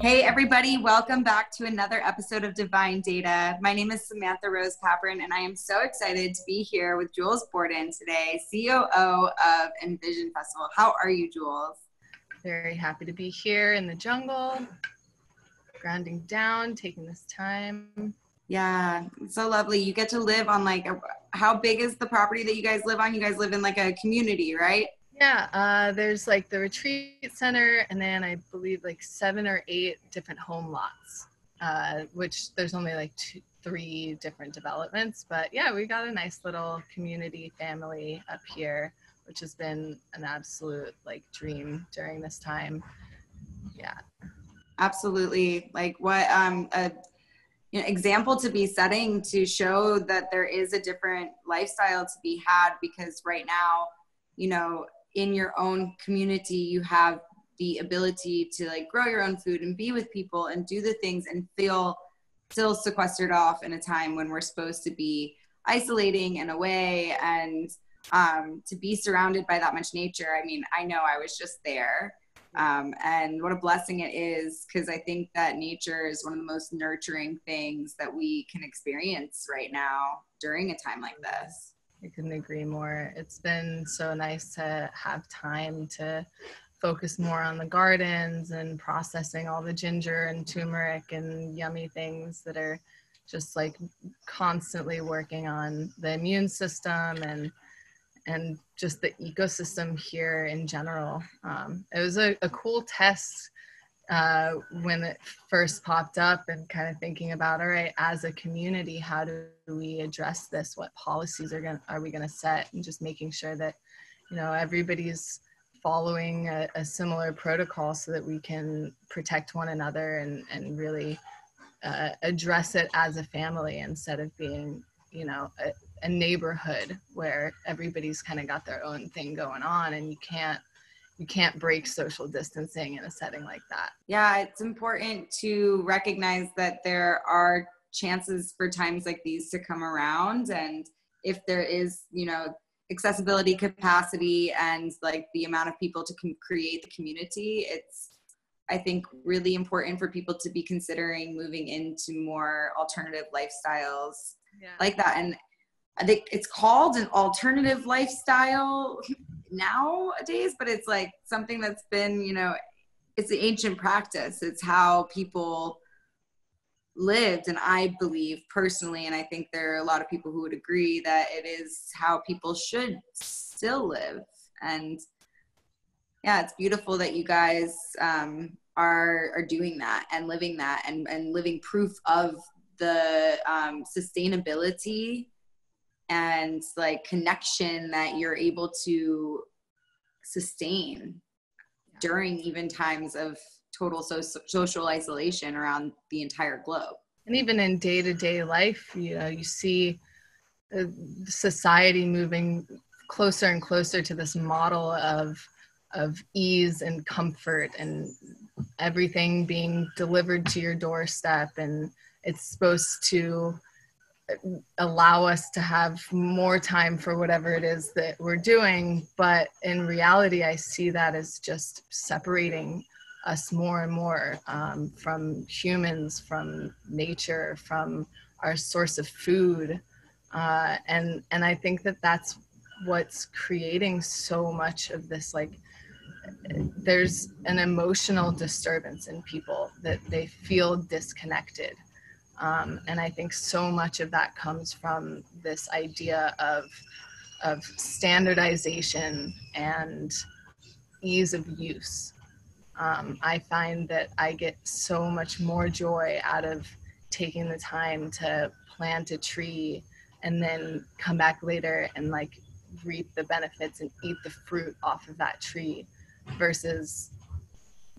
Hey, everybody, welcome back to another episode of Divine Data. My name is Samantha Rose Paprin, and I am so excited to be here with Jules Borden today, COO of Envision Festival. How are you, Jules? Very happy to be here in the jungle, grounding down, taking this time. Yeah, so lovely. You get to live on like, a, how big is the property that you guys live on? You guys live in like a community, right? Yeah, uh, there's like the retreat center, and then I believe like seven or eight different home lots, uh, which there's only like two, three different developments. But yeah, we got a nice little community family up here, which has been an absolute like dream during this time. Yeah, absolutely. Like what um a you know, example to be setting to show that there is a different lifestyle to be had because right now you know in your own community you have the ability to like grow your own food and be with people and do the things and feel still sequestered off in a time when we're supposed to be isolating and away and um, to be surrounded by that much nature. I mean i know i was just there um, and what a blessing it is because i think that nature is one of the most nurturing things that we can experience right now during a time like this I couldn't agree more. It's been so nice to have time to focus more on the gardens and processing all the ginger and turmeric and yummy things that are just like constantly working on the immune system and and just the ecosystem here in general. Um, it was a, a cool test uh, when it first popped up and kind of thinking about all right as a community how do we address this what policies are going are we going to set and just making sure that you know everybody's following a, a, similar protocol so that we can protect one another and and really uh, address it as a family instead of being you know a, a neighborhood where everybody's kind of got their own thing going on and you can't you can't break social distancing in a setting like that. Yeah, it's important to recognize that there are chances for times like these to come around and if there is, you know, accessibility capacity and like the amount of people to create the community, it's I think really important for people to be considering moving into more alternative lifestyles yeah. like that and I think it's called an alternative lifestyle nowadays, but it's like something that's been, you know, it's the ancient practice. It's how people lived. And I believe personally, and I think there are a lot of people who would agree that it is how people should still live. And yeah, it's beautiful that you guys um, are are doing that and living that and and living proof of the um, sustainability and like connection that you're able to sustain during even times of total so- social isolation around the entire globe. And even in day-to-day life you know you see society moving closer and closer to this model of of ease and comfort and everything being delivered to your doorstep and it's supposed to allow us to have more time for whatever it is that we're doing. But in reality, I see that as just separating us more and more um, from humans, from nature, from our source of food. Uh, and and I think that that's what's creating so much of this like there's an emotional disturbance in people that they feel disconnected um, and I think so much of that comes from this idea of, of standardization and ease of use. Um, I find that I get so much more joy out of taking the time to plant a tree and then come back later and like reap the benefits and eat the fruit off of that tree versus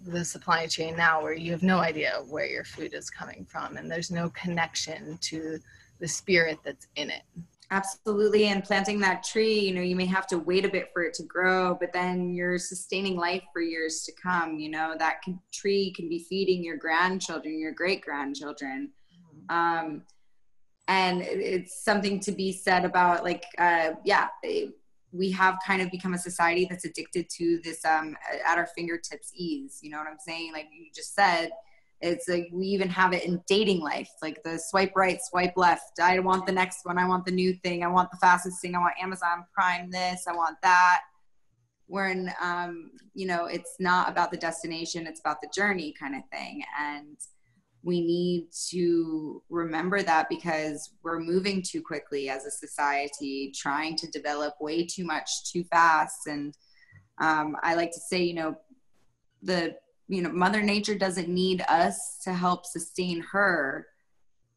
the supply chain now where you have no idea where your food is coming from and there's no connection to the spirit that's in it absolutely and planting that tree you know you may have to wait a bit for it to grow but then you're sustaining life for years to come you know that can, tree can be feeding your grandchildren your great grandchildren mm-hmm. um, and it's something to be said about like uh, yeah we have kind of become a society that's addicted to this um, at our fingertips ease you know what i'm saying? Like you just said it's like we even have it in dating life like the swipe right swipe left. I want the next one i want the new thing i want the fastest thing i want amazon prime this i want that. When um, you know it's not about the destination it's about the journey kind of thing. And we need to remember that because we're moving too quickly as a society, trying to develop way too much too fast. And um, I like to say, you know, the you know, Mother Nature doesn't need us to help sustain her.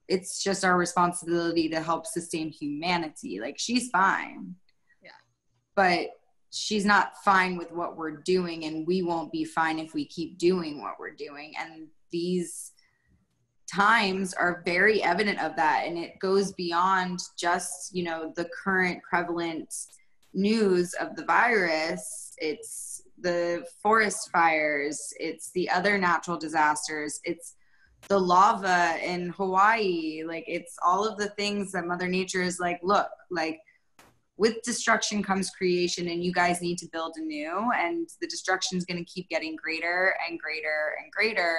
It's just our responsibility to help sustain humanity. Like she's fine. Yeah. But she's not fine with what we're doing and we won't be fine if we keep doing what we're doing. And these times are very evident of that and it goes beyond just you know the current prevalent news of the virus. It's the forest fires it's the other natural disasters it's the lava in hawaii. Like it's all of the things that mother nature is like look like with destruction comes creation and you guys need to build anew and the destruction is going to keep getting greater and greater and greater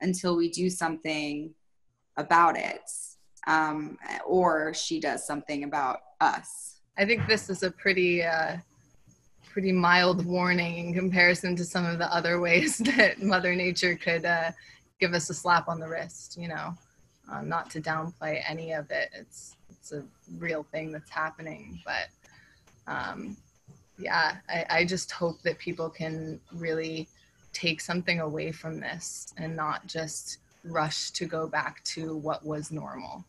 until we do something about it um, or she does something about us. I think this is a pretty uh, pretty mild warning in comparison to some of the other ways that mother nature could uh, give us a slap on the wrist you know uh, not to downplay any of it. It's it's a real thing that's happening but um, yeah I, I just hope that people can really take something away from this and not just rush to go back to what was normal.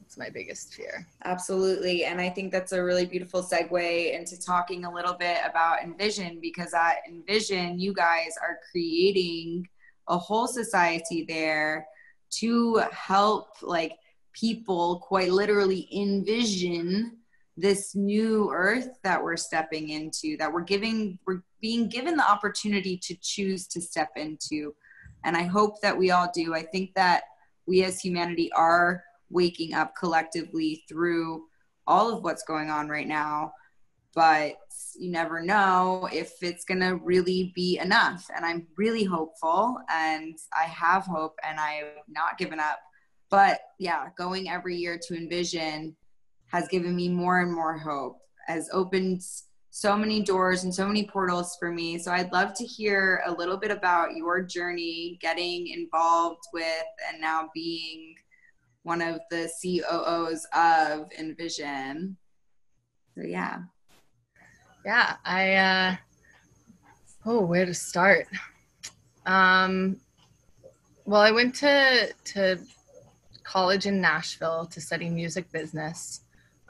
That's my biggest fear. Absolutely. And I think that's a really beautiful segue into talking a little bit about Envision because at Envision, you guys are creating a whole society there to help like people quite literally envision this new earth that we're stepping into that we're giving we're being given the opportunity to choose to step into. And i hope that we all do. I think that we as humanity are waking up collectively through all of what's going on right now but you never know if it's going to really be enough. And i'm really hopeful and i have hope and i've not given up. But yeah going every year to envision has given me more and more hope, has opened so many doors and so many portals for me. So I'd love to hear a little bit about your journey getting involved with and now being one of the COOs of Envision. So yeah. Yeah, I uh oh, where to start? Um well, I went to to college in Nashville to study music business.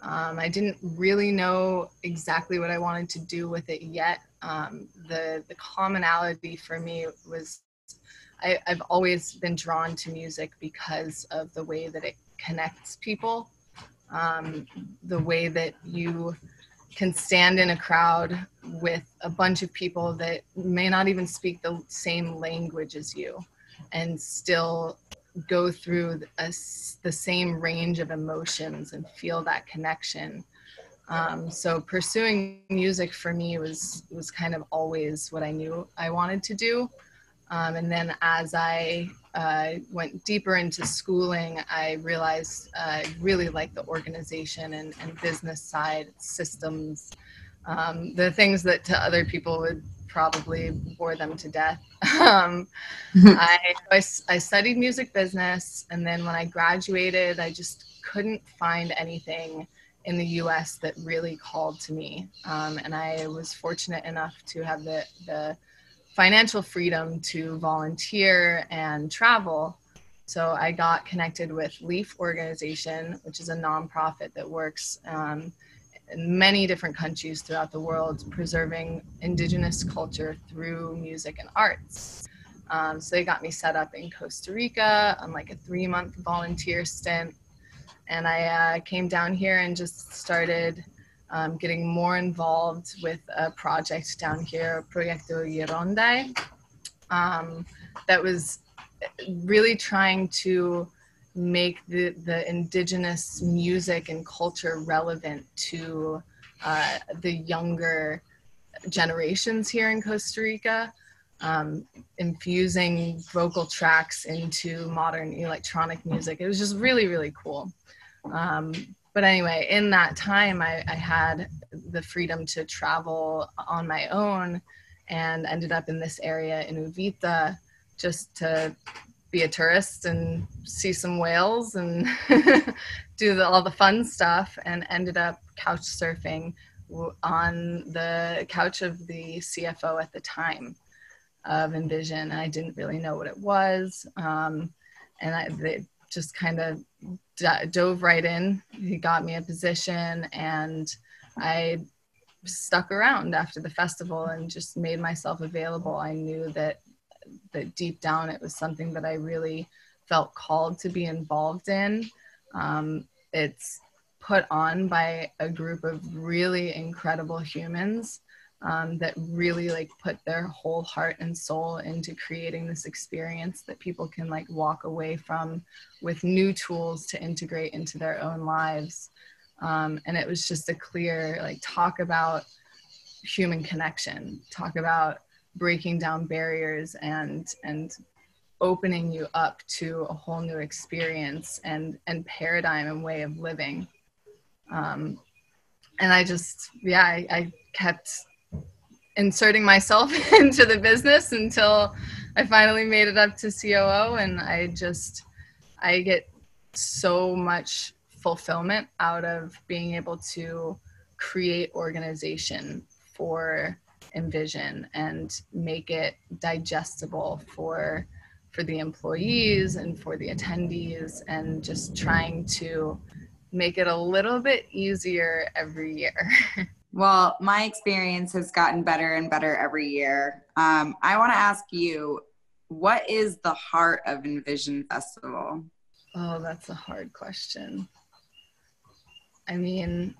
Um, I didn't really know exactly what I wanted to do with it yet. Um, the the commonality for me was I, have always been drawn to music because of the way that it connects people, um, the way that you can stand in a crowd with a bunch of people that may not even speak the same language as you and still go through a, the same range of emotions and feel that connection. Um, so pursuing music for me was was kind of always what I knew I wanted to do. Um, and then as I uh, went deeper into schooling, I realized uh, I really like the organization and, and business side systems, um, the things that to other people would probably bore them to death. Um, I, I, I studied music business, and then when I graduated, I just couldn't find anything in the US that really called to me. Um, and I was fortunate enough to have the, the financial freedom to volunteer and travel. So I got connected with Leaf Organization, which is a nonprofit that works um, in many different countries throughout the world, preserving indigenous culture through music and arts. Um, so they got me set up in Costa Rica on like a three month volunteer stint. And I uh, came down here and just started um, getting more involved with a project down here, Proyecto Gironde, um, that was really trying to make the, the indigenous music and culture relevant to uh, the younger generations here in Costa Rica, um, infusing vocal tracks into modern electronic music. It was just really, really cool. Um, but anyway, in that time, I, I, had the freedom to travel on my own and ended up in this area in Uvita just to be a tourist and see some whales and do the, all the fun stuff and ended up couch surfing on the couch of the CFO at the time of Envision. I didn't really know what it was. Um, and I they just kind of d- dove right in. He got me a position and I stuck around after the festival and just made myself available. I knew that that deep down it was something that I really felt called to be involved in. Um, it's put on by a group of really incredible humans um, that really like put their whole heart and soul into creating this experience that people can like walk away from with new tools to integrate into their own lives um, and it was just a clear like talk about human connection talk about breaking down barriers and and opening you up to a whole new experience and and paradigm and way of living. Um, and i just yeah I, I kept inserting myself into the business until i finally made it up to coo and i just i get so much fulfillment out of being able to create organization for envision and make it digestible for for the employees and for the attendees and just trying to make it a little bit easier every year. well, my experience has gotten better and better every year. Um, I want to ask you, what is the heart of Envision Festival? Oh, that's a hard question. I mean,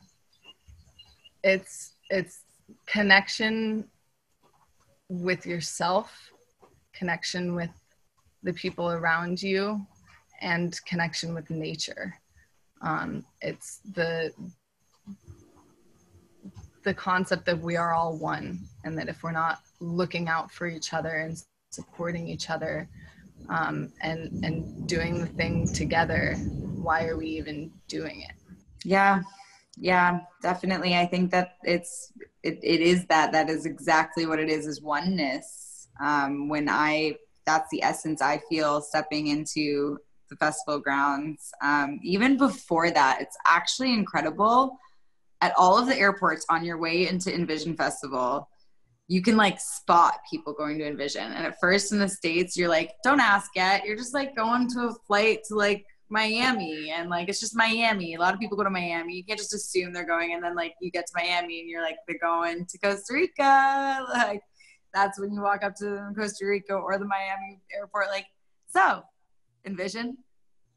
it's it's connection with yourself, connection with the people around you, and connection with nature. Um, it's the the concept that we are all one, and that if we're not looking out for each other and supporting each other, um, and and doing the thing together, why are we even doing it? Yeah, yeah definitely. I think that it's it, it is that that is exactly what it is is oneness. Um, when i that's the essence i feel stepping into the festival grounds. Um, even before that it's actually incredible. At all of the airports on your way into envision festival you can like spot people going to envision. And at first in the states you're like don't ask yet. You're just like going to a flight to like Miami and like it's just Miami. A lot of people go to Miami. You can't just assume they're going and then like you get to Miami and you're like they're going to Costa Rica. Like that's when you walk up to Costa Rica or the Miami airport like so envision.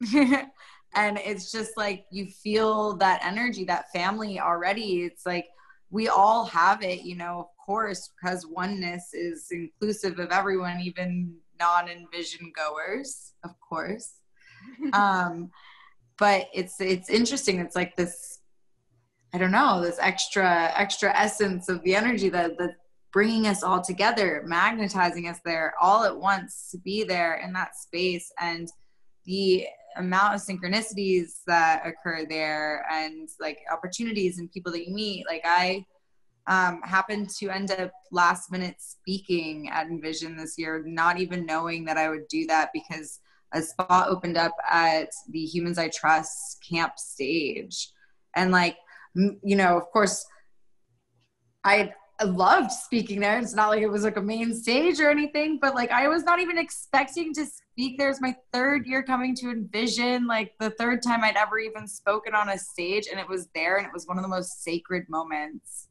and it's just like you feel that energy, that family already. It's like we all have it, you know, of course, because oneness is inclusive of everyone, even non-envision goers, of course um, but it's it's interesting. It's like this, I don't know, this extra extra essence of the energy that that bringing us all together, magnetizing us there all at once to be there in that space and the amount of synchronicities that occur there and like opportunities and people that you meet like i um, happened to end up last minute speaking at envision this year not even knowing that i would do that because a spot opened up at the Humans I Trust camp stage. And like, you know, of course, I loved speaking there. It's not like it was like a main stage or anything, but like I was not even expecting to speak there. It's my third year coming to Envision, like the third time I'd ever even spoken on a stage, and it was there, and it was one of the most sacred moments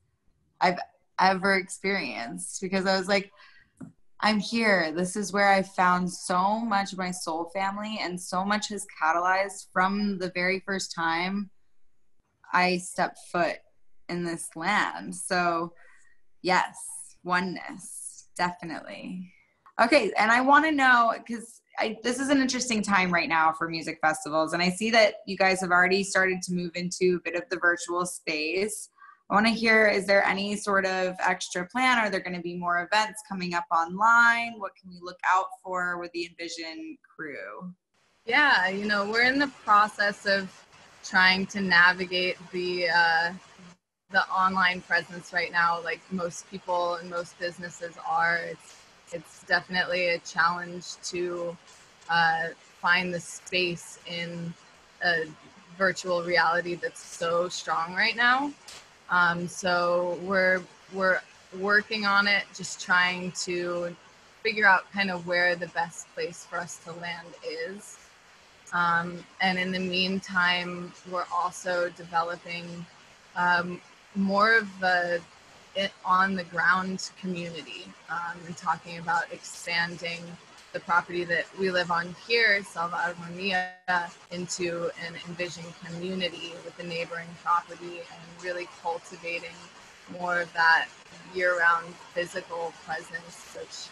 I've ever experienced because I was like, I'm here. This is where I found so much of my soul family, and so much has catalyzed from the very first time I stepped foot in this land. So, yes, oneness, definitely. Okay, and I want to know because this is an interesting time right now for music festivals, and I see that you guys have already started to move into a bit of the virtual space. I want to hear is there any sort of extra plan? Are there going to be more events coming up online? What can we look out for with the Envision crew? Yeah, you know, we're in the process of trying to navigate the uh, the online presence right now, like most people and most businesses are. It's it's definitely a challenge to uh, find the space in a virtual reality that's so strong right now. Um, so we're we're working on it, just trying to figure out kind of where the best place for us to land is. Um, and in the meantime, we're also developing um, more of the on the ground community um, and talking about expanding the property that we live on here, Selva Armonia, into an envisioned community with the neighboring property and really cultivating more of that year-round physical presence, which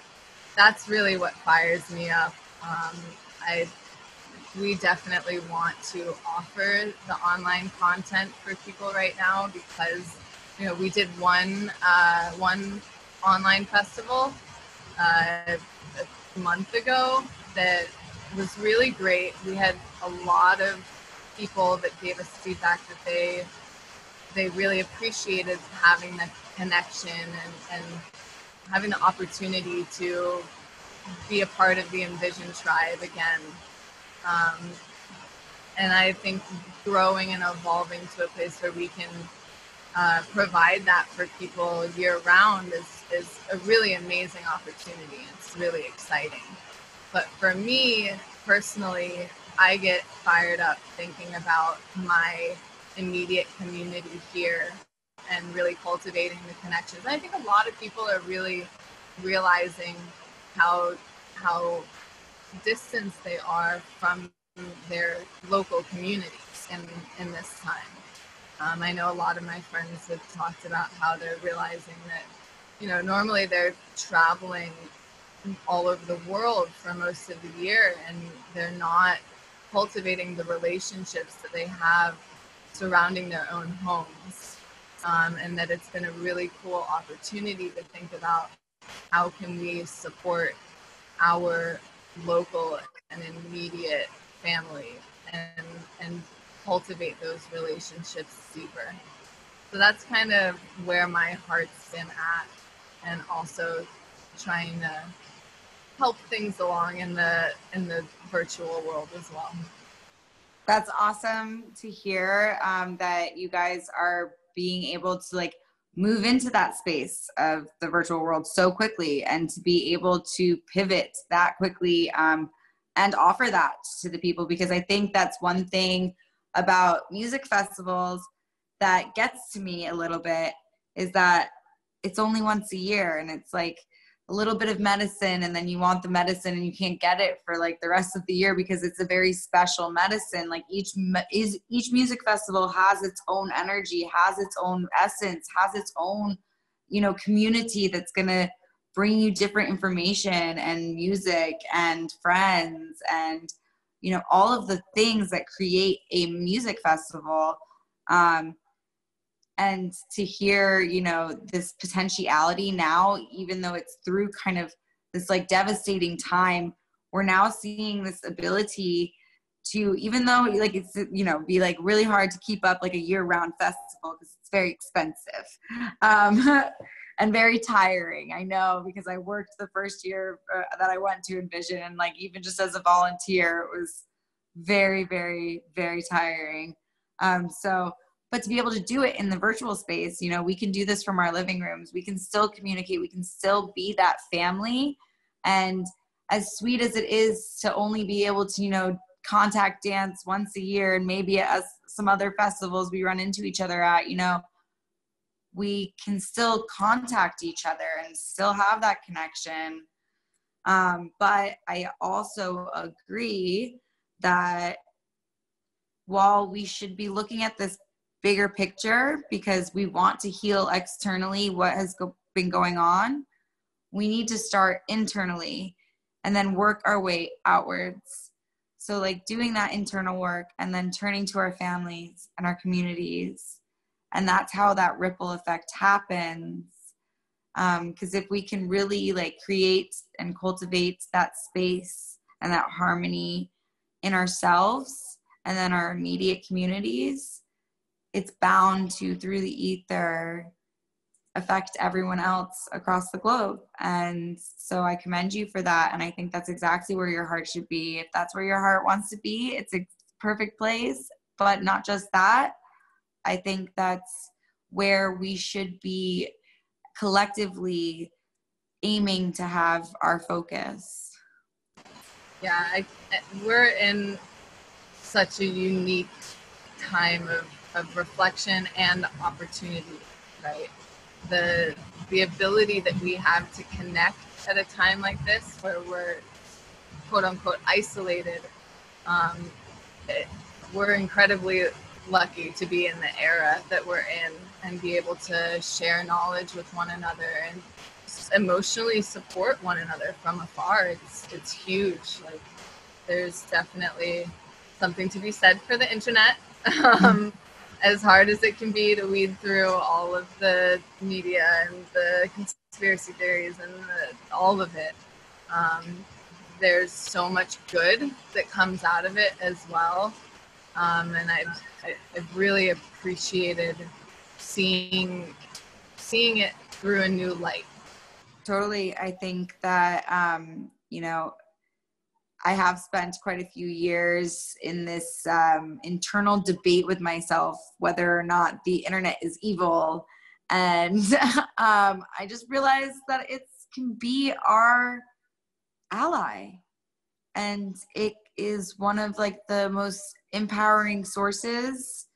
that's really what fires me up. Um, I we definitely want to offer the online content for people right now because you know we did one uh, one online festival uh, month ago that was really great. We had a lot of people that gave us feedback that they they really appreciated having the connection and, and having the opportunity to be a part of the Envision tribe again. Um, and I think growing and evolving to a place where we can uh, provide that for people year round is, is a really amazing opportunity. Really exciting. But for me personally, I get fired up thinking about my immediate community here and really cultivating the connections. I think a lot of people are really realizing how how distance they are from their local communities in, in this time. Um, I know a lot of my friends have talked about how they're realizing that, you know, normally they're traveling all over the world for most of the year and they're not cultivating the relationships that they have surrounding their own homes. Um, and that it's been a really cool opportunity to think about how can we support our local and immediate family and and cultivate those relationships deeper. So that's kind of where my heart's been at and also trying to help things along in the in the virtual world as well. That's awesome to hear um, that you guys are being able to like move into that space of the virtual world so quickly and to be able to pivot that quickly um, and offer that to the people because I think that's one thing about music festivals that gets to me a little bit is that it's only once a year and it's like a little bit of medicine and then you want the medicine and you can't get it for like the rest of the year because it's a very special medicine. Like each is each music festival has its own energy has its own essence has its own you know community that's going to bring you different information and music and friends and you know all of the things that create a music festival. Um, and to hear you know this potentiality now even though it's through kind of this like devastating time we're now seeing this ability to even though like it's you know be like really hard to keep up like a year round festival because it's very expensive um, and very tiring i know because i worked the first year uh, that i went to envision and like even just as a volunteer it was very very very tiring um, so but to be able to do it in the virtual space you know we can do this from our living rooms. We can still communicate. We can still be that family. And as sweet as it is to only be able to you know contact dance once a year and maybe at some other festivals we run into each other at you know we can still contact each other and still have that connection. Um, but i also agree that while we should be looking at this bigger picture because we want to heal externally what has go- been going on we need to start internally and then work our way outwards. So, like doing that internal work and then turning to our families and our communities. And that's how that ripple effect happens. Because um, if we can really like create and cultivate that space and that harmony in ourselves and then our immediate communities, it's bound to, through the ether, affect everyone else across the globe. And so I commend you for that. And I think that's exactly where your heart should be. If that's where your heart wants to be, it's a perfect place. But not just that, I think that's where we should be collectively aiming to have our focus. Yeah, I, we're in such a unique time of, of reflection and opportunity, right? the the ability that we have to connect at a time like this where we're quote unquote isolated um, it, we're incredibly lucky to be in the era that we're in and be able to share knowledge with one another and emotionally support one another from afar. It's it's huge. Like there's definitely something to be said for the internet. Um, as hard as it can be to weed through all of the media and the conspiracy theories and the, all of it, um, there's so much good that comes out of it as well. Um, and I've, I've really appreciated seeing seeing it through a new light. Totally, I think that um, you know I have spent quite a few years in this um, internal debate with myself whether or not the internet is evil. And um, I just realized that it can be our ally. And it is one of like the most empowering sources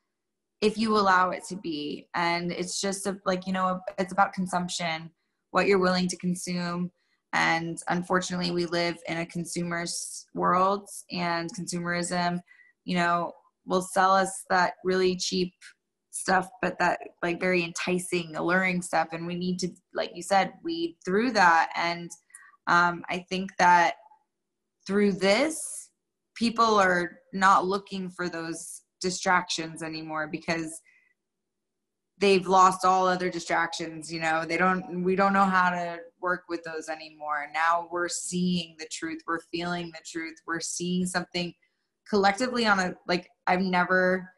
if you allow it to be. And it's just a, like, you know, it's about consumption, what you're willing to consume and unfortunately we live in a consumer's world and consumerism you know will sell us that really cheap stuff but that like very enticing alluring stuff. And we need to like you said weed through that. And um, i think that through this people are not looking for those distractions anymore because they've lost all other distractions you know? They don't we don't know how to work with those anymore. Now we're seeing the truth. We're feeling the truth. We're seeing something collectively on a like i've never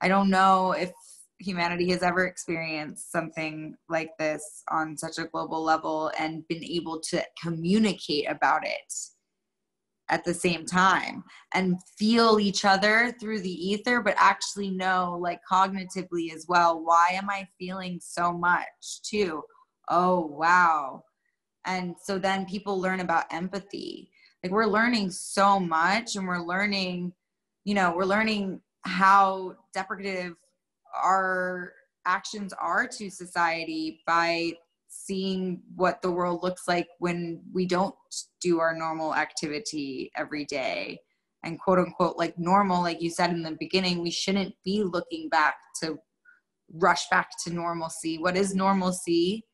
i don't know if humanity has ever experienced something like this on such a global level and been able to communicate about it at the same time and feel each other through the ether but actually know like cognitively as well why am i feeling so much too? Oh wow and so then people learn about empathy. Like we're learning so much and we're learning you know we're learning how deprecative our actions are to society by seeing what the world looks like when we don't do our normal activity every day. And quote unquote like normal like you said in the beginning we shouldn't be looking back to rush back to normalcy. What is normalcy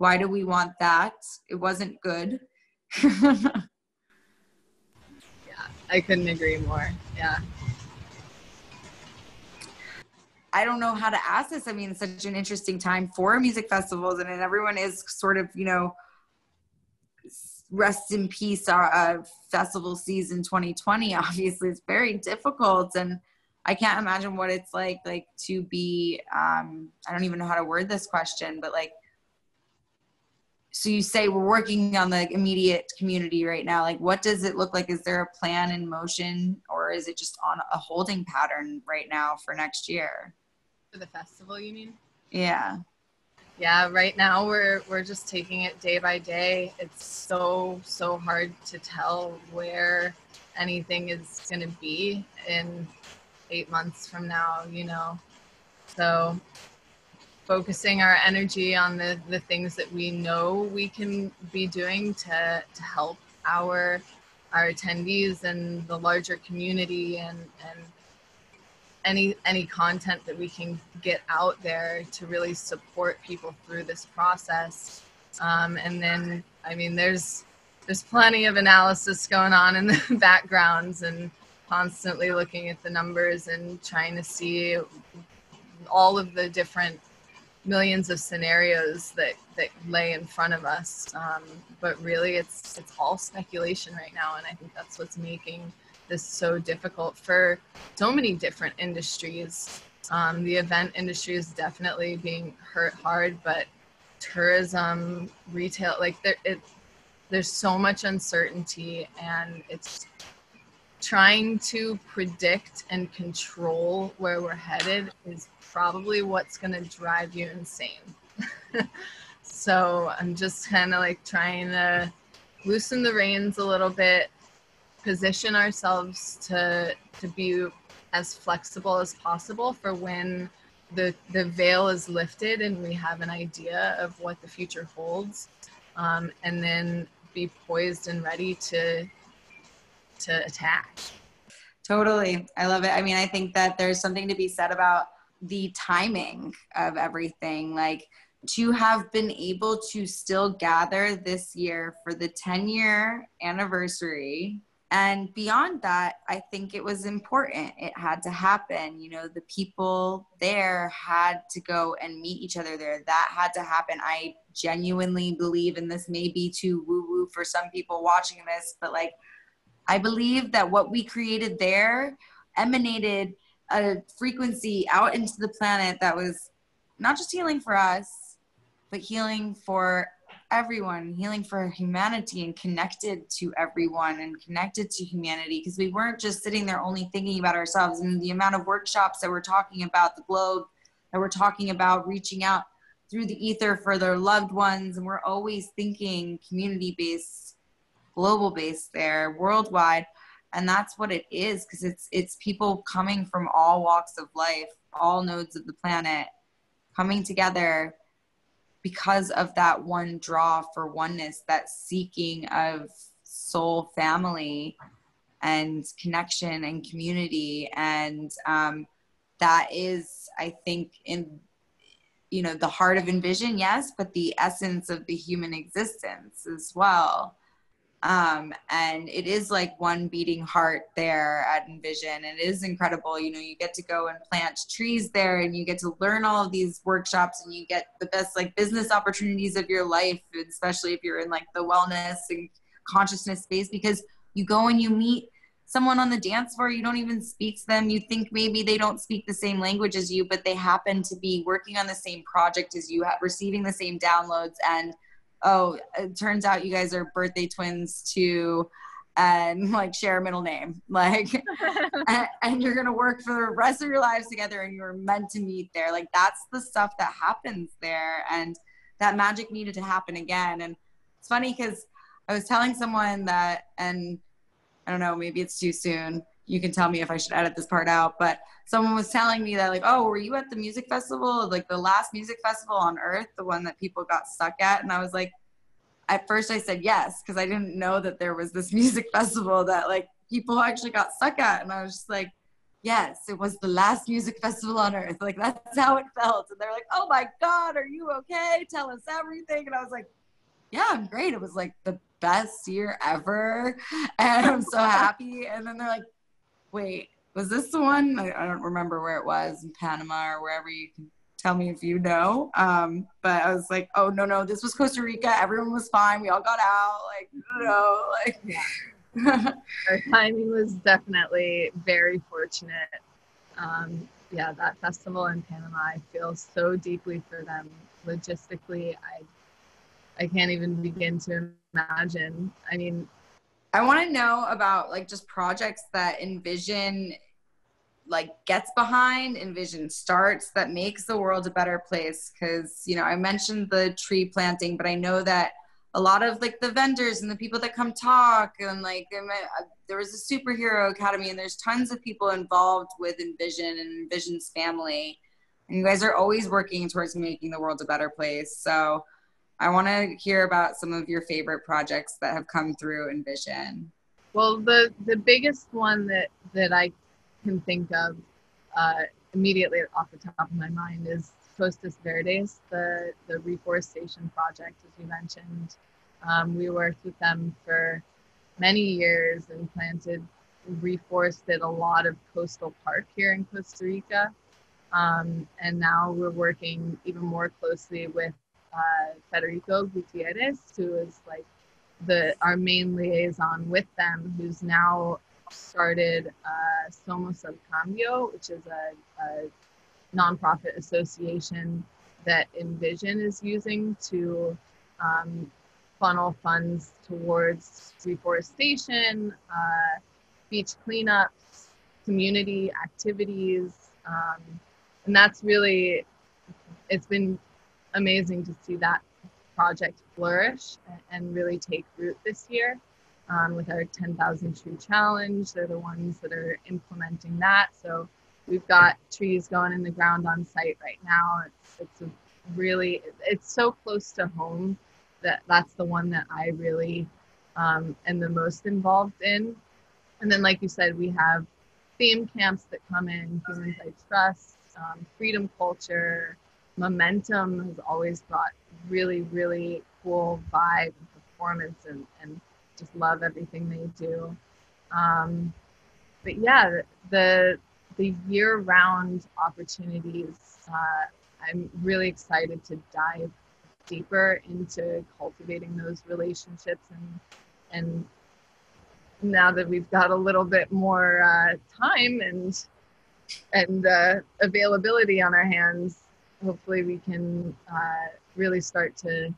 why do we want that it wasn't good yeah i couldn't agree more yeah I don't know how to ask this. I mean, it's such an interesting time for music festivals, and everyone is sort of, you know, rest in peace. Our uh, festival season 2020 obviously it's very difficult, and I can't imagine what it's like, like to be. Um, I don't even know how to word this question, but like, so you say we're working on the immediate community right now. Like, what does it look like? Is there a plan in motion, or is it just on a holding pattern right now for next year? For the festival, you mean? Yeah. Yeah, right now we're we're just taking it day by day. It's so so hard to tell where anything is going to be in 8 months from now, you know. So focusing our energy on the the things that we know we can be doing to to help our our attendees and the larger community and and any any content that we can get out there to really support people through this process. Um, and then i mean there's there's plenty of analysis going on in the backgrounds and constantly looking at the numbers and trying to see all of the different millions of scenarios that that lay in front of us um, but really it's it's all speculation right now and i think that's what's making this so difficult for so many different industries. Um, the event industry is definitely being hurt hard but tourism retail like there it there's so much uncertainty and it's trying to predict and control where we're headed is probably what's going to drive you insane. so I'm just kind of like trying to loosen the reins a little bit, position ourselves to to be as flexible as possible for when the the veil is lifted and we have an idea of what the future holds, um, and then be poised and ready to to attack. Totally. I love it. I mean, I think that there's something to be said about the timing of everything. Like to have been able to still gather this year for the 10 year anniversary. And beyond that, I think it was important. It had to happen. You know, the people there had to go and meet each other there. That had to happen. I genuinely believe, and this may be too woo woo for some people watching this, but like, I believe that what we created there emanated a frequency out into the planet that was not just healing for us, but healing for everyone, healing for humanity and connected to everyone and connected to humanity. Because we weren't just sitting there only thinking about ourselves. And the amount of workshops that we're talking about the globe that we're talking about reaching out through the ether for their loved ones. And we're always thinking community based global based there worldwide and that's what it is because it's it's people coming from all walks of life all nodes of the planet coming together because of that one draw for oneness that seeking of soul family and connection and community. And um, that is i think in you know the heart of envision yes but the essence of the human existence as well um, and it is like one beating heart there at envision and it is incredible. You know you get to go and plant trees there and you get to learn all of these workshops and you get the best like business opportunities of your life especially if you're in like the wellness and consciousness space because you go and you meet someone on the dance floor you don't even speak to them. You think maybe they don't speak the same language as you but they happen to be working on the same project as you receiving the same downloads and oh, it turns out you guys are birthday twins too and like share a middle name. Like and, and, you're gonna work for the rest of your lives together and you're meant to meet there. Like that's the stuff that happens there and that magic needed to happen again. And it's funny because i was telling someone that and i don't know maybe it's too soon you can tell me if i should edit this part out but someone was telling me that like oh were you at the music festival like the last music festival on earth the one that people got stuck at? And i was like at first i said yes because i didn't know that there was this music festival that like people actually got stuck at and i was just like yes it was the last music festival on earth. Like that's how it felt and they're like oh my god are you okay? Tell us everything. And i was like yeah i'm great. It was like the best year ever and i'm so happy. And then they're like wait was this the one? I, I, don't remember where it was in Panama or wherever you can tell me if you know. Um, but I was like, oh no, no, this was Costa Rica. Everyone was fine. We all got out. Like, no, like yeah. Our timing was definitely very fortunate. Um, yeah, that festival in Panama, I feel so deeply for them. Logistically, I I can't even begin to imagine. I mean, I want to know about like just projects that Envision like gets behind, Envision starts that makes the world a better place. Cause, you know, I mentioned the tree planting, but I know that a lot of like the vendors and the people that come talk and like uh, there was a superhero academy and there's tons of people involved with Envision and Envision's family. And you guys are always working towards making the world a better place. So, I want to hear about some of your favorite projects that have come through Envision. Well, the the biggest one that that I can think of uh, immediately off the top of my mind is Costas Verdes, the the reforestation project, as you mentioned. Um, we worked with them for many years and planted, reforested a lot of coastal park here in Costa Rica. Um, and now we're working even more closely with uh, Federico Gutierrez, who is like the our main liaison with them, who's now started uh, Somos el Cambio, which is a, a nonprofit association that Envision is using to um, funnel funds towards reforestation, uh, beach cleanups, community activities. Um, and that's really, it's been amazing to see that project flourish and really take root this year. Um, with our 10,000 tree challenge, they're the ones that are implementing that. So we've got trees going in the ground on site right now. It's, it's a really, it's so close to home that that's the one that I really um, am the most involved in. And then, like you said, we have theme camps that come in, Humans I Trust, um, Freedom Culture, Momentum has always brought really, really cool vibe and performance and, and just love everything they do. Um, but yeah, the the year-round opportunities. Uh, I'm really excited to dive deeper into cultivating those relationships and and now that we've got a little bit more uh, time and and uh, availability on our hands, hopefully we can uh, really start to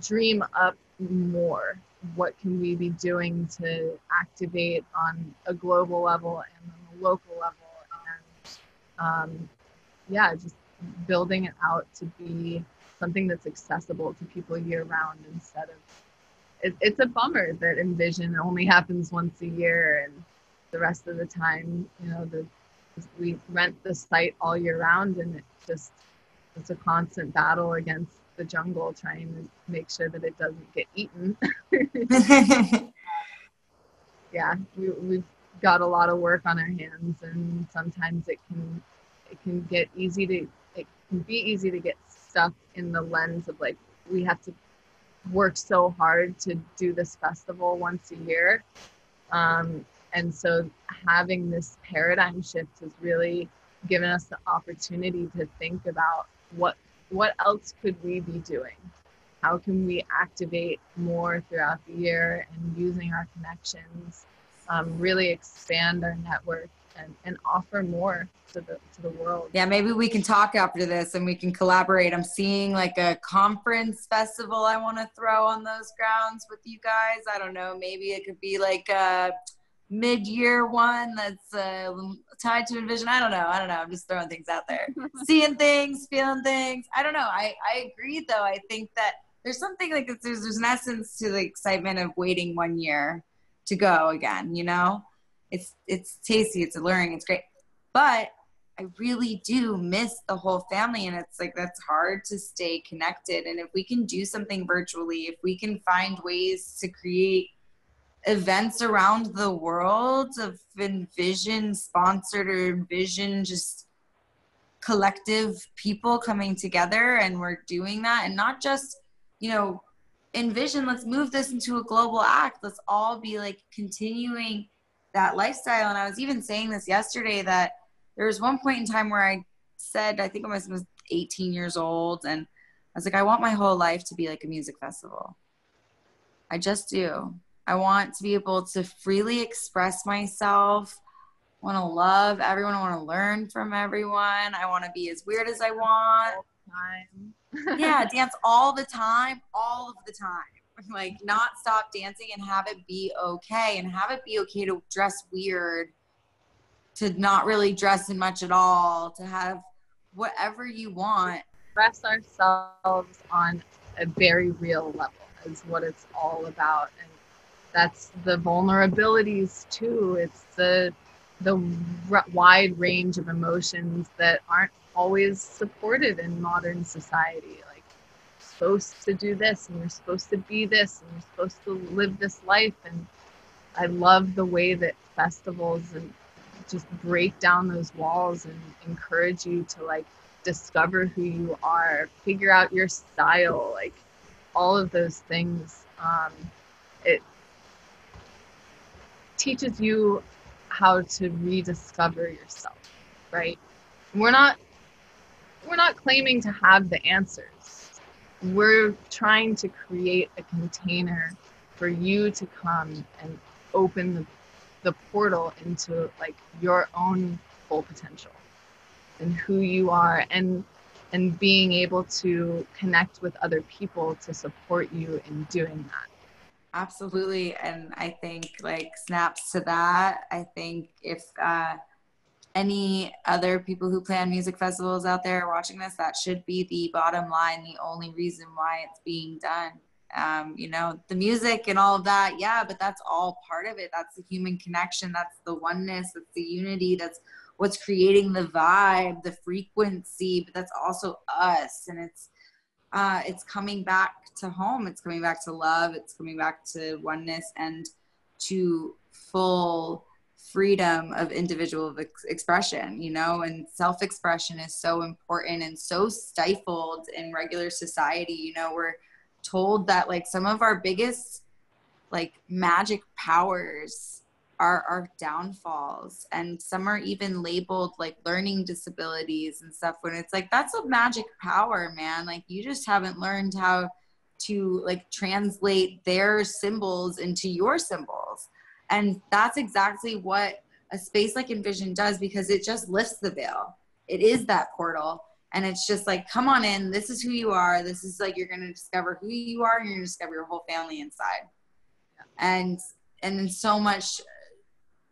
dream up more. What can we be doing to activate on a global level and on a local level? And um, yeah, just building it out to be something that's accessible to people year round instead of it, it's a bummer that envision only happens once a year and the rest of the time you know the we rent the site all year round and it just it's a constant battle against the jungle trying to make sure that it doesn't get eaten. Yeah we, we've got a lot of work on our hands and sometimes it can it can get easy to it can be easy to get stuck in the lens of like we have to work so hard to do this festival once a year. Um, and so having this paradigm shift has really given us the opportunity to think about what what else could we be doing how can we activate more throughout the year and using our connections um, really expand our network and, and offer more to the to the world. Yeah, maybe we can talk after this and we can collaborate. I'm seeing like a conference festival I want to throw on those grounds with you guys. I don't know, maybe it could be like a mid-year one that's uh, tied to envision. I don't know. I don't know. I'm just throwing things out there. Seeing things, feeling things. I don't know. I I agree though. I think that there's something like there's there's an essence to the excitement of waiting one year to go again, you know? it's it's tasty, it's alluring, it's great. But I really do miss the whole family and it's like that's hard to stay connected and if we can do something virtually, if we can find ways to create events around the world of envision sponsored or envision just collective people coming together and we're doing that and not just you know envision let's move this into a global act let's all be like continuing that lifestyle. And I was even saying this yesterday that there was one point in time where I said, I think I was 18 years old, and I was like, I want my whole life to be like a music festival. I just do. I want to be able to freely express myself. I want to love everyone. I want to learn from everyone. I want to be as weird as I want. yeah, dance all the time, all of the time. like not stop dancing and have it be okay and have it be okay to dress weird to not really dress in much at all to have whatever you want express ourselves on a very real level is what it's all about and that's the vulnerabilities too. It's the the wide range of emotions that aren't always supported in modern society. Like supposed to do this and you're supposed to be this and you're supposed to live this life. And i love the way that festivals and just break down those walls and encourage you to like discover who you are figure out your style like all of those things. Um, it teaches you how to rediscover yourself right? We're not we're not claiming to have the answers. We're trying to create a container for you to come and open the, the portal into like your own full potential and who you are and and being able to connect with other people to support you in doing that absolutely and i think like snaps to that. I think if uh any other people who plan music festivals out there watching this that should be the bottom line the only reason why it's being done. Um, you know the music and all of that yeah but that's all part of it. That's the human connection. That's the oneness. That's the unity. That's what's creating the vibe the frequency but that's also us and it's uh, it's coming back to home. It's coming back to love. It's coming back to oneness and to full freedom of individual ex- expression you know? And self-expression is so important and so stifled in regular society you know? We're told that like some of our biggest like magic powers are our downfalls and some are even labeled like learning disabilities and stuff when it's like that's a magic power man. Like you just haven't learned how to like translate their symbols into your symbols. And that's exactly what a space like envision does because it just lifts the veil. It is that portal. And it's just like come on in. This is who you are. This is like you're going to discover who you are and you're going to discover your whole family inside. And and then so much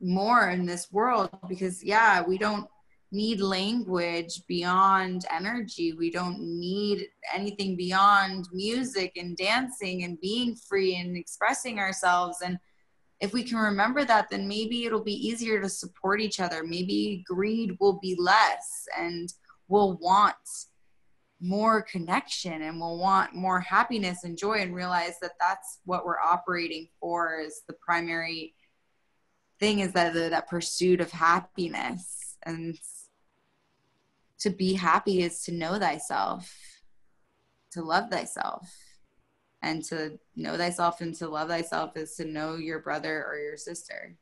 more in this world because yeah we don't need language beyond energy. We don't need anything beyond music and dancing and being free and expressing ourselves. And if we can remember that then maybe it'll be easier to support each other. Maybe greed will be less and we'll want more connection and we'll want more happiness and joy and realize that that's what we're operating for is the primary thing is that that pursuit of happiness and to be happy is to know thyself to love thyself. And to know thyself and to love thyself is to know your brother or your sister.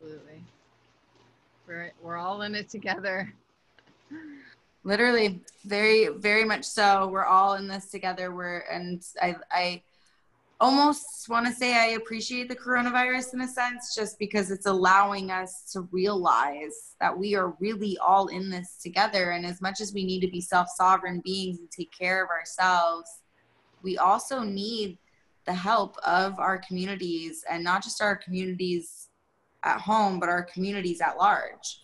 Absolutely. We're, we're all in it together. Literally very very much so. We're all in this together. We're and i i almost want to say i appreciate the coronavirus in a sense just because it's allowing us to realize that we are really all in this together. And as much as we need to be self-sovereign beings and take care of ourselves we also need the help of our communities and not just our communities at home but our communities at large.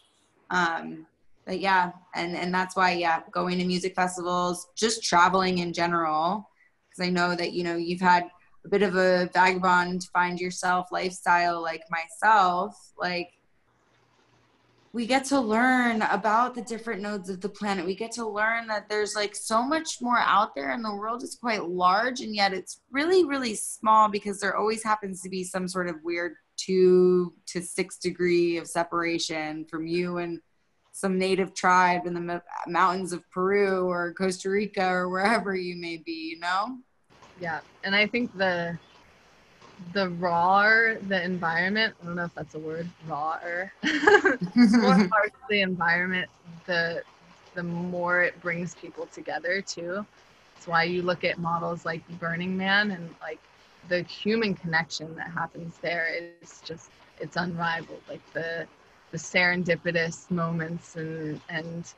Um, but yeah and and that's why yeah going to music festivals just traveling in general because i know that you know you've had a bit of a vagabond find yourself lifestyle like myself like we get to learn about the different nodes of the planet we get to learn that there's like so much more out there and the world is quite large and yet it's really really small because there always happens to be some sort of weird two to six degree of separation from you and some native tribe in the mountains of Peru or Costa Rica or wherever you may be, you know? Yeah. And I think the the rawer the environment, I don't know if that's a word, rawer, more harsh the environment, the the more it brings people together too. That's why you look at models like Burning Man and like the human connection that happens there is just it's unrivaled. Like the the serendipitous moments and and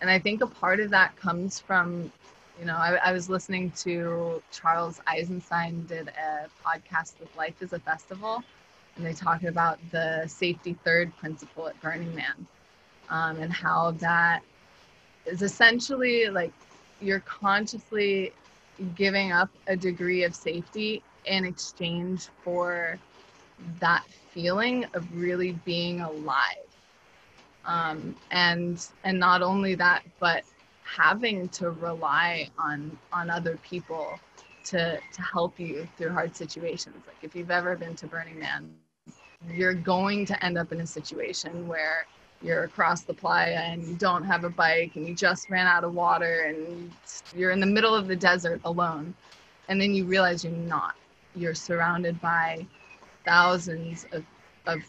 and I think a part of that comes from you know I, I was listening to Charles Eisenstein did a podcast with Life is a Festival and they talked about the safety third principle at Burning Man um, and how that is essentially like you're consciously giving up a degree of safety in exchange for that feeling of really being alive. Um, and and not only that but having to rely on on other people to to help you through hard situations. Like if you've ever been to burning man you're going to end up in a situation where you're across the playa and you don't have a bike and you just ran out of water and you're in the middle of the desert alone. And then you realize you're not. You're surrounded by thousands of, of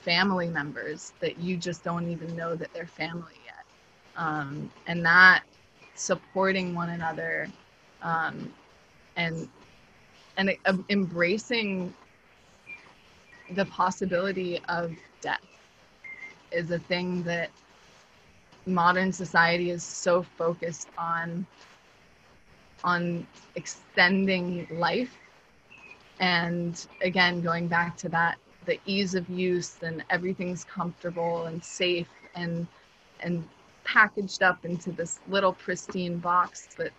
family members that you just don't even know that they're family um, and that supporting one another um, and and uh, embracing the possibility of death is a thing that modern society is so focused on on extending life. And again going back to that the ease of use and everything's comfortable and safe and and packaged up into this little pristine box but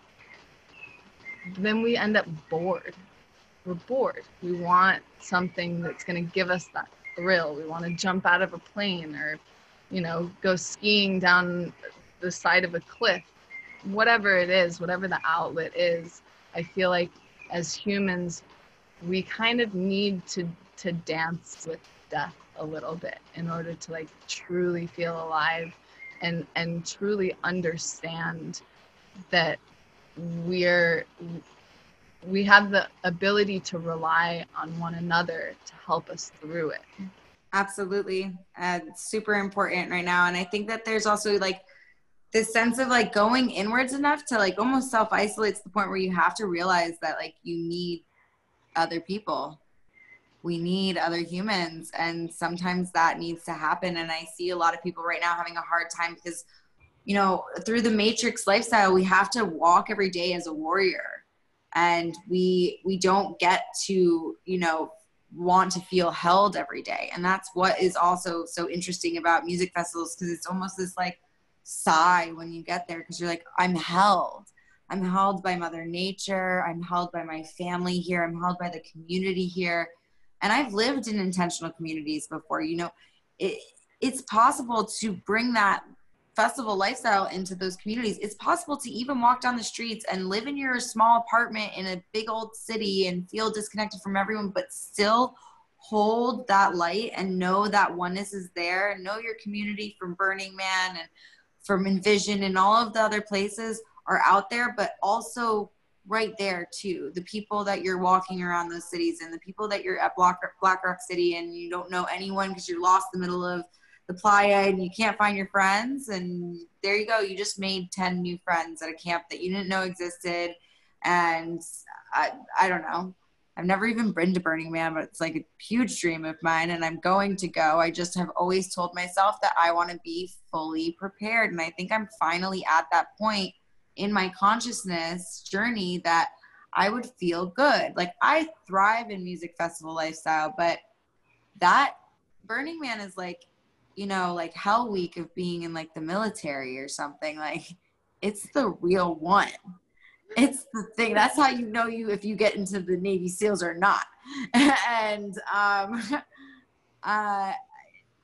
then we end up bored we're bored we want something that's going to give us that thrill. We want to jump out of a plane or, you know, go skiing down the side of a cliff. Whatever it is, whatever the outlet is, I feel like as humans, we kind of need to to dance with death a little bit in order to like truly feel alive and and truly understand that we're we have the ability to rely on one another to help us through it. Absolutely. Uh, super important right now. And I think that there's also like this sense of like going inwards enough to like almost self isolate to the point where you have to realize that like you need other people. We need other humans. And sometimes that needs to happen. And I see a lot of people right now having a hard time because, you know, through the matrix lifestyle, we have to walk every day as a warrior. And we we don't get to you know want to feel held every day. And that's what is also so interesting about music festivals because it's almost this like sigh when you get there because you're like i'm held. I'm held by mother nature. I'm held by my family here. I'm held by the community here and i've lived in intentional communities before you know it, it's possible to bring that festival lifestyle into those communities. It's possible to even walk down the streets and live in your small apartment in a big old city and feel disconnected from everyone, but still hold that light and know that oneness is there and know your community from Burning Man and from Envision and all of the other places are out there, but also right there too. The people that you're walking around those cities and the people that you're at Black, Black Rock City and you don't know anyone because you're lost in the middle of the playa and you can't find your friends and there you go. You just made 10 new friends at a camp that you didn't know existed and i, I don't know. I've never even been to burning man but it's like a huge dream of mine and i'm going to go. I just have always told myself that i want to be fully prepared and i think i'm finally at that point in my consciousness journey that i would feel good like i thrive in music festival lifestyle but that burning man is like you know, like hell week of being in like the military or something. Like it's the real one. It's the thing. That's how you know you if you get into the Navy SEALs or not. and um, uh,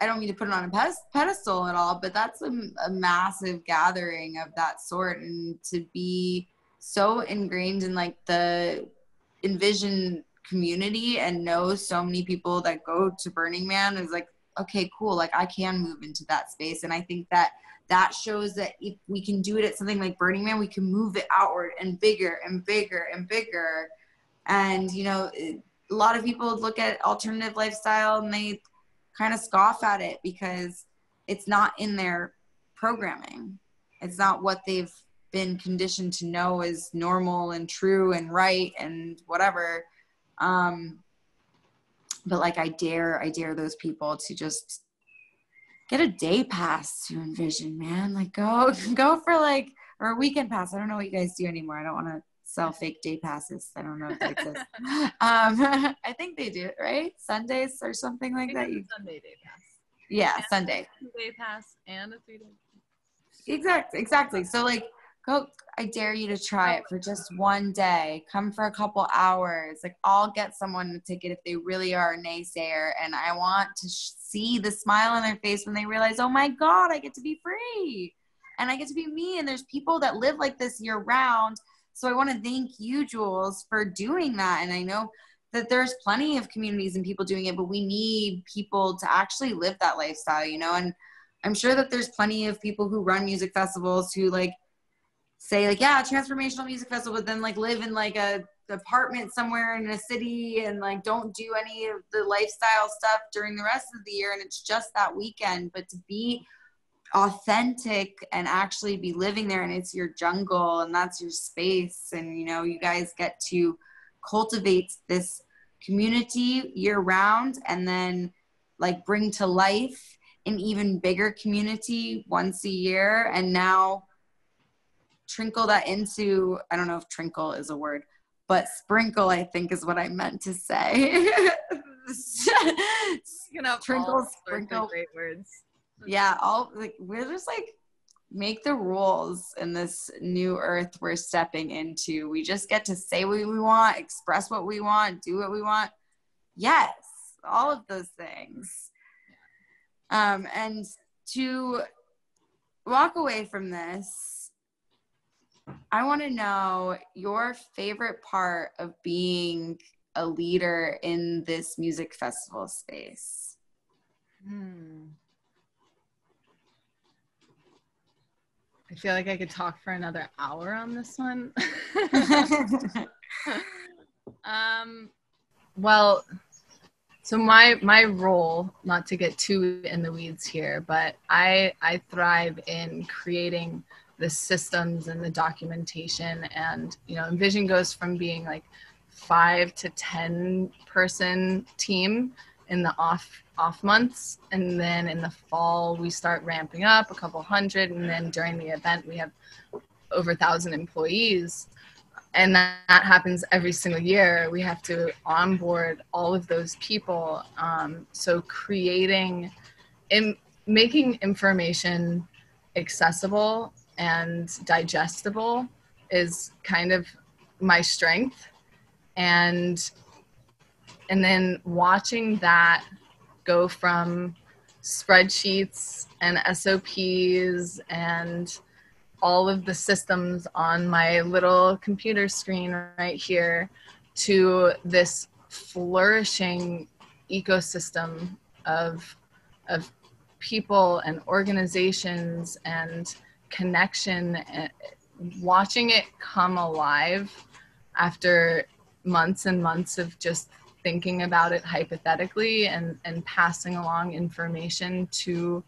I don't mean to put it on a pedestal at all, but that's a, a massive gathering of that sort, and to be so ingrained in like the envision community and know so many people that go to Burning Man is like okay, cool, like I can move into that space. And I think that that shows that if we can do it at something like Burning Man, we can move it outward and bigger and bigger and bigger. And, you know, a lot of people look at alternative lifestyle and they kind of scoff at it because it's not in their programming. It's not what they've been conditioned to know is normal and true and right and whatever. Um, but like i dare i dare those people to just get a day pass to envision man like go go for like or a weekend pass i don't know what you guys do anymore i don't want to sell fake day passes. I don't know if they exists. Um i think they do right? Sundays or something like that? you sunday day pass. Yeah and sunday. day pass and a three day exactly exactly. So like go i dare you to try it for just one day. Come for a couple hours. Like i'll get someone a ticket if they really are a naysayer and i want to sh- see the smile on their face when they realize oh my god i get to be free. And i get to be me and there's people that live like this year round so i want to thank you jules for doing that and i know that there's plenty of communities and people doing it but we need people to actually live that lifestyle you know and I'm sure that there's plenty of people who run music festivals who like say like, yeah, transformational music festival, but then like live in like a apartment somewhere in a city and like don't do any of the lifestyle stuff during the rest of the year and it's just that weekend. But to be authentic and actually be living there and it's your jungle and that's your space and you know you guys get to cultivate this community year round and then like bring to life an even bigger community once a year and now trinkle that into i don't know if trinkle is a word but sprinkle i think is what i meant to say. You know trinkle sprinkle. great words yeah all like we're just like make the rules in this new earth we're stepping into. We just get to say what we want express what we want do what we want. Yes all of those things. Um, and to walk away from this i want to know your favorite part of being a leader in this music festival space. Hmm. I feel like I could talk for another hour on this one. um, well, so my my role, not to get too in the weeds here, but I I thrive in creating the systems and the documentation, and you know, Envision goes from being like five to ten person team in the off off months and then in the fall we start ramping up a couple hundred and then during the event we have over a thousand employees. And that, that, happens every single year. We have to onboard all of those people um, so creating in making information accessible and digestible is kind of my strength. And and then watching that go from spreadsheets and SOPs and all of the systems on my little computer screen right here to this flourishing ecosystem of of people and organizations and connection and watching it come alive after months and months of just thinking about it hypothetically and, and passing along information to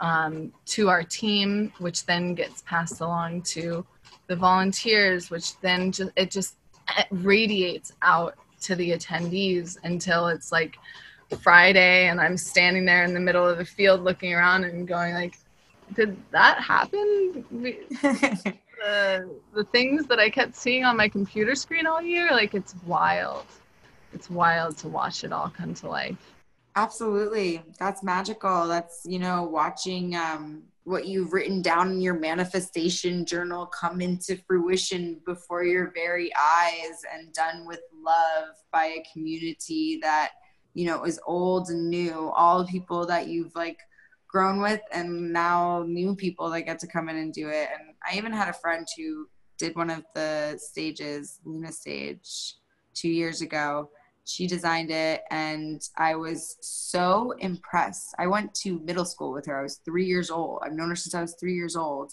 um, to our team, which then gets passed along to the volunteers, which then just it just radiates out to the attendees until it's like Friday and I'm standing there in the middle of the field looking around and going like, did that happen? the, the things that I kept seeing on my computer screen all year, like it's wild it's wild to watch it all come to life. Absolutely. That's magical. That's, you know, watching um, what you've written down in your manifestation journal come into fruition before your very eyes and done with love by a community that, you know, is old and new. All the people that you've like grown with and now new people that get to come in and do it. And I even had a friend who did one of the stages, Luna stage, two years ago she designed it and i was so impressed. I went to middle school with her. I was three years old. I've known her since i was three years old.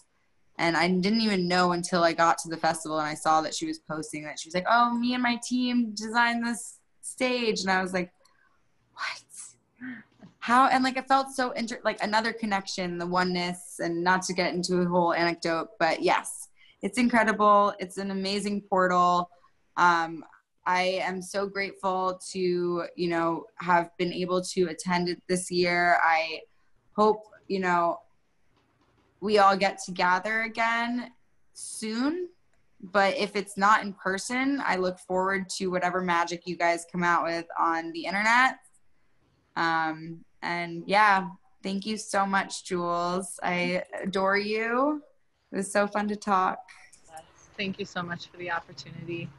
And i didn't even know until i got to the festival and i saw that she was posting that. She was like oh me and my team designed this stage. And i was like what? How and like it felt so inter- like another connection the oneness and not to get into a whole anecdote but yes it's incredible. It's an amazing portal. Um, I am so grateful to, you know, have been able to attend it this year. I hope, you know, we all get to gather again soon. But if it's not in person, I look forward to whatever magic you guys come out with on the internet. Um, and yeah, thank you so much, Jules. I adore you. It was so fun to talk. Thank you so much for the opportunity.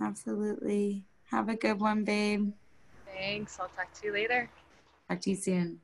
Absolutely. Have a good one, babe. Thanks. I'll talk to you later. Talk to you soon.